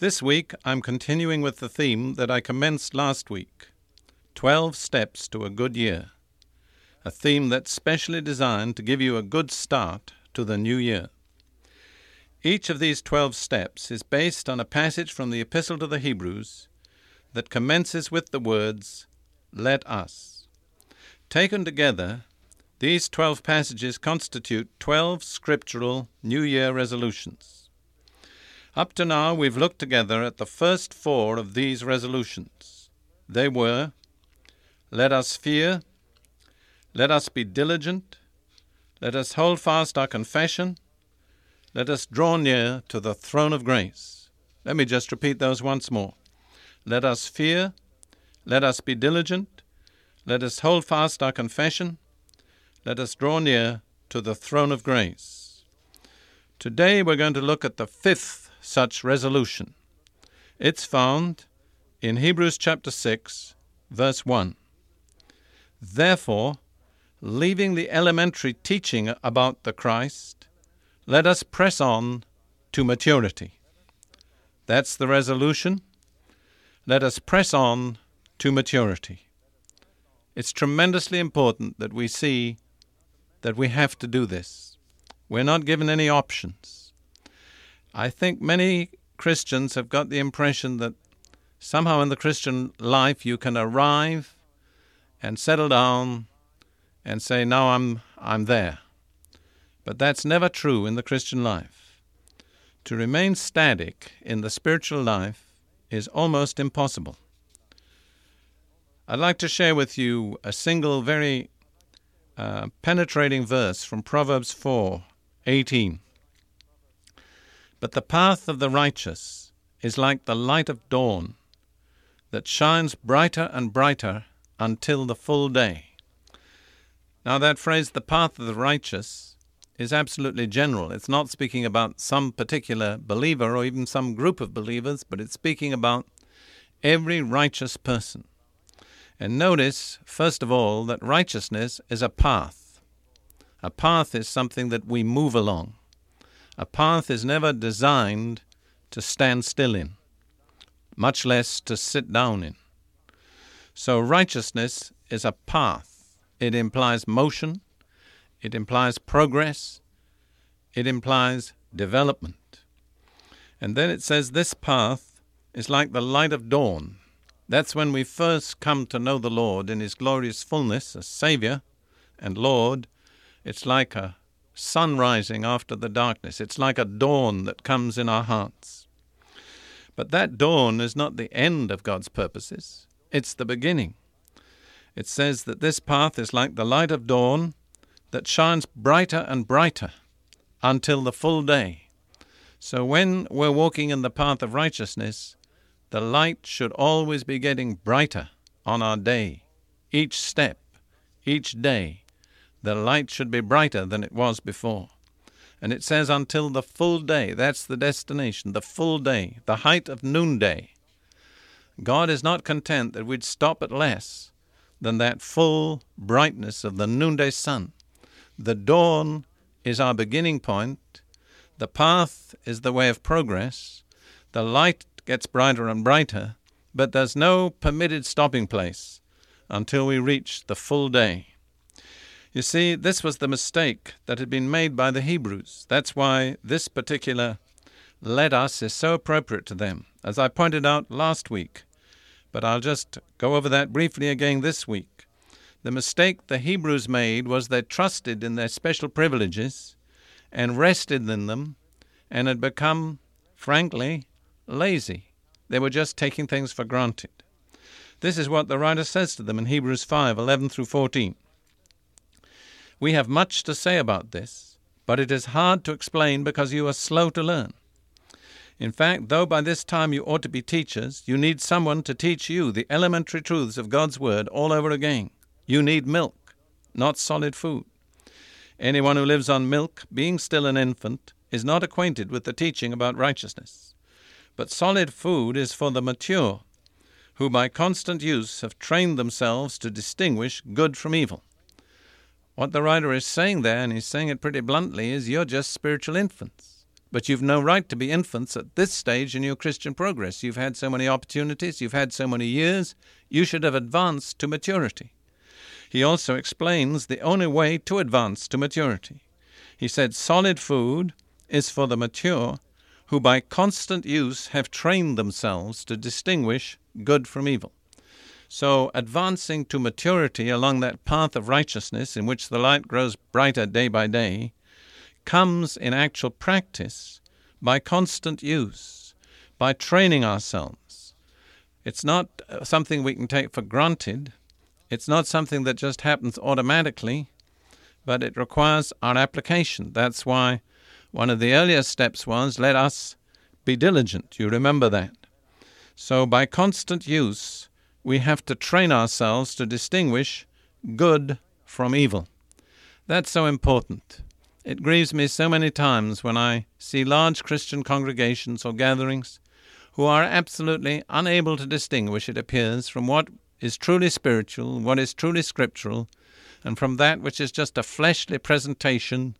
This week I'm continuing with the theme that I commenced last week 12 Steps to a Good Year, a theme that's specially designed to give you a good start to the new year. Each of these 12 steps is based on a passage from the Epistle to the Hebrews that commences with the words, Let us. Taken together, these 12 passages constitute 12 scriptural New Year resolutions. Up to now, we've looked together at the first four of these resolutions. They were Let us fear, let us be diligent, let us hold fast our confession, let us draw near to the throne of grace. Let me just repeat those once more. Let us fear, let us be diligent, let us hold fast our confession, let us draw near to the throne of grace. Today we're going to look at the fifth such resolution. It's found in Hebrews chapter 6, verse 1. Therefore, leaving the elementary teaching about the Christ, let us press on to maturity. That's the resolution. Let us press on to maturity. It's tremendously important that we see that we have to do this. We're not given any options. I think many Christians have got the impression that somehow in the Christian life you can arrive and settle down and say, Now I'm, I'm there. But that's never true in the Christian life. To remain static in the spiritual life is almost impossible. I'd like to share with you a single, very uh, penetrating verse from Proverbs 4 18. But the path of the righteous is like the light of dawn that shines brighter and brighter until the full day. Now, that phrase, the path of the righteous, is absolutely general. It's not speaking about some particular believer or even some group of believers, but it's speaking about every righteous person. And notice, first of all, that righteousness is a path. A path is something that we move along. A path is never designed to stand still in, much less to sit down in. So, righteousness is a path. It implies motion, it implies progress, it implies development. And then it says this path is like the light of dawn. That's when we first come to know the Lord in His glorious fullness as Saviour and Lord. It's like a sun rising after the darkness. It's like a dawn that comes in our hearts. But that dawn is not the end of God's purposes, it's the beginning. It says that this path is like the light of dawn that shines brighter and brighter until the full day. So when we're walking in the path of righteousness, the light should always be getting brighter on our day, each step, each day the light should be brighter than it was before. And it says, until the full day. That's the destination, the full day, the height of noonday. God is not content that we'd stop at less than that full brightness of the noonday sun. The dawn is our beginning point. The path is the way of progress. The light gets brighter and brighter, but there's no permitted stopping place until we reach the full day. You see, this was the mistake that had been made by the Hebrews. That's why this particular let us is so appropriate to them, as I pointed out last week. But I'll just go over that briefly again this week. The mistake the Hebrews made was they trusted in their special privileges and rested in them and had become, frankly, lazy. They were just taking things for granted. This is what the writer says to them in Hebrews 5 11 through 14. We have much to say about this, but it is hard to explain because you are slow to learn. In fact, though by this time you ought to be teachers, you need someone to teach you the elementary truths of God's Word all over again. You need milk, not solid food. Anyone who lives on milk, being still an infant, is not acquainted with the teaching about righteousness. But solid food is for the mature, who by constant use have trained themselves to distinguish good from evil. What the writer is saying there, and he's saying it pretty bluntly, is you're just spiritual infants. But you've no right to be infants at this stage in your Christian progress. You've had so many opportunities, you've had so many years, you should have advanced to maturity. He also explains the only way to advance to maturity. He said, Solid food is for the mature who by constant use have trained themselves to distinguish good from evil. So, advancing to maturity along that path of righteousness in which the light grows brighter day by day comes in actual practice by constant use, by training ourselves. It's not uh, something we can take for granted. It's not something that just happens automatically, but it requires our application. That's why one of the earlier steps was let us be diligent. You remember that. So, by constant use, we have to train ourselves to distinguish good from evil. That's so important. It grieves me so many times when I see large Christian congregations or gatherings who are absolutely unable to distinguish, it appears, from what is truly spiritual, what is truly scriptural, and from that which is just a fleshly presentation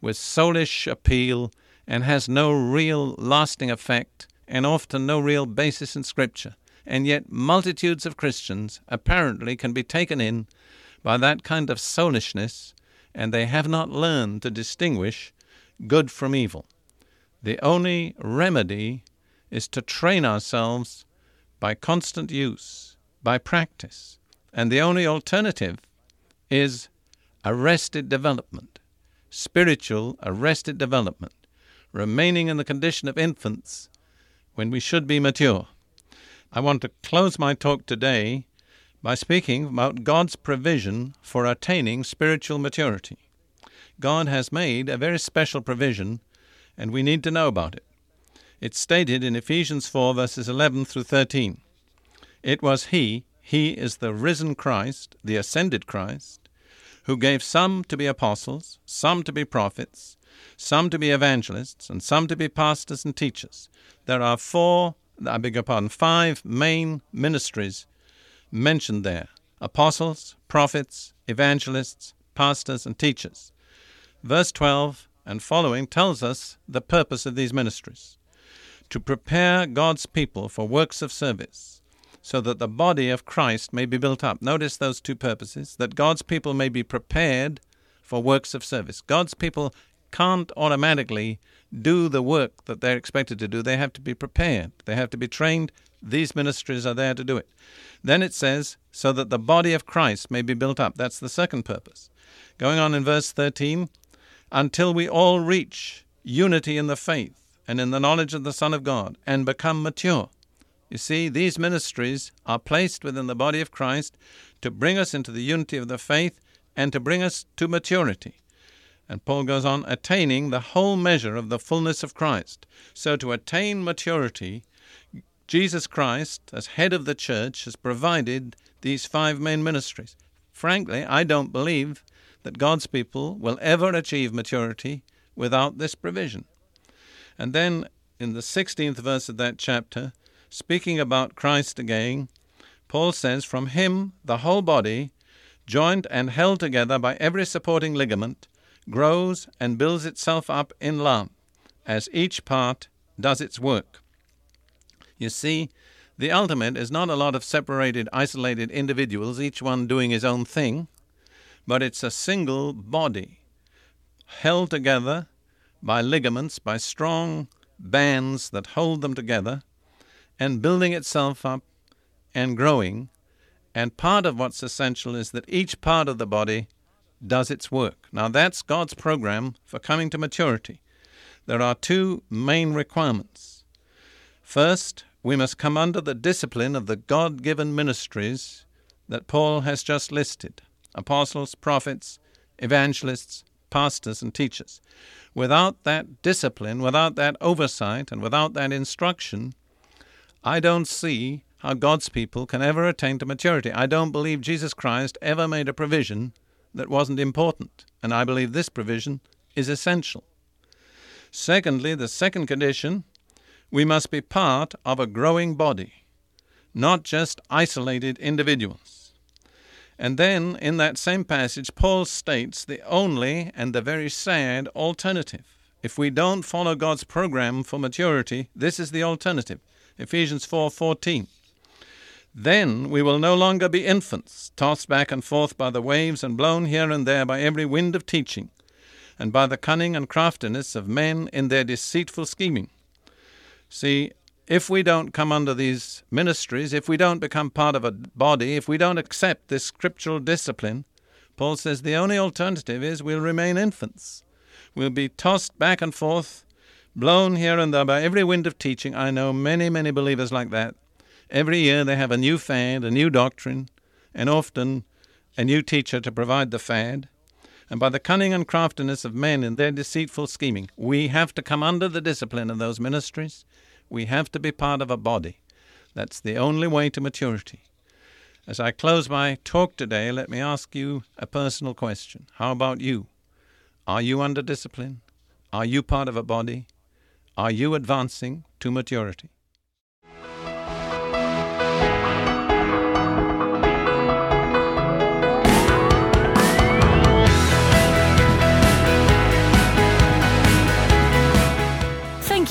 with soulish appeal and has no real lasting effect and often no real basis in Scripture. And yet, multitudes of Christians apparently can be taken in by that kind of soulishness and they have not learned to distinguish good from evil. The only remedy is to train ourselves by constant use, by practice, and the only alternative is arrested development, spiritual arrested development, remaining in the condition of infants when we should be mature. I want to close my talk today by speaking about God's provision for attaining spiritual maturity. God has made a very special provision, and we need to know about it. It's stated in Ephesians 4, verses 11 through 13. It was He, He is the risen Christ, the ascended Christ, who gave some to be apostles, some to be prophets, some to be evangelists, and some to be pastors and teachers. There are four, I beg your pardon, five main ministries mentioned there apostles, prophets, evangelists, pastors, and teachers. Verse 12 and following tells us the purpose of these ministries to prepare God's people for works of service, so that the body of Christ may be built up. Notice those two purposes that God's people may be prepared for works of service. God's people can't automatically do the work that they're expected to do. They have to be prepared, they have to be trained. These ministries are there to do it. Then it says, so that the body of Christ may be built up. That's the second purpose. Going on in verse 13, until we all reach unity in the faith and in the knowledge of the Son of God and become mature. You see, these ministries are placed within the body of Christ to bring us into the unity of the faith and to bring us to maturity. And Paul goes on, attaining the whole measure of the fullness of Christ. So, to attain maturity, Jesus Christ, as head of the church, has provided these five main ministries. Frankly, I don't believe that God's people will ever achieve maturity without this provision. And then in the 16th verse of that chapter, speaking about Christ again, Paul says, From him the whole body, joined and held together by every supporting ligament, grows and builds itself up in love, as each part does its work. You see, the ultimate is not a lot of separated, isolated individuals, each one doing his own thing, but it's a single body held together by ligaments, by strong bands that hold them together, and building itself up and growing. And part of what's essential is that each part of the body does its work. Now, that's God's program for coming to maturity. There are two main requirements. First, we must come under the discipline of the God given ministries that Paul has just listed apostles, prophets, evangelists, pastors and teachers. Without that discipline, without that oversight, and without that instruction, I don't see how God's people can ever attain to maturity. I don't believe Jesus Christ ever made a provision that wasn't important, and I believe this provision is essential. Secondly, the second condition we must be part of a growing body, not just isolated individuals. And then, in that same passage, Paul states the only and the very sad alternative. If we don't follow God's program for maturity, this is the alternative. Ephesians 4:14. Then we will no longer be infants, tossed back and forth by the waves and blown here and there by every wind of teaching, and by the cunning and craftiness of men in their deceitful scheming. See, if we don't come under these ministries, if we don't become part of a body, if we don't accept this scriptural discipline, Paul says the only alternative is we'll remain infants. We'll be tossed back and forth, blown here and there by every wind of teaching. I know many, many believers like that. Every year they have a new fad, a new doctrine, and often a new teacher to provide the fad. And by the cunning and craftiness of men in their deceitful scheming, we have to come under the discipline of those ministries. We have to be part of a body. That's the only way to maturity. As I close my talk today, let me ask you a personal question. How about you? Are you under discipline? Are you part of a body? Are you advancing to maturity?